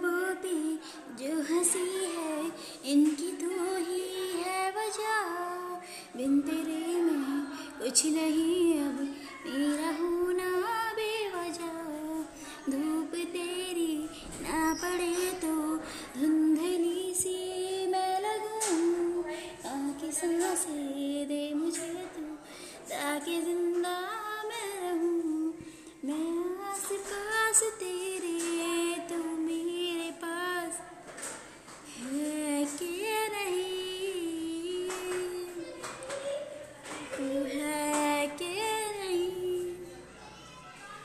लबों पे जो हँसी है, इनकी तो ही है वजह। बिन तेरे में कुछ नहीं, अब मेरा होना बेवजह। धूप तेरी ना पड़े तो धुंधली सी मैं लगूं। ताकि साँसें दे मुझे तू, ताकि you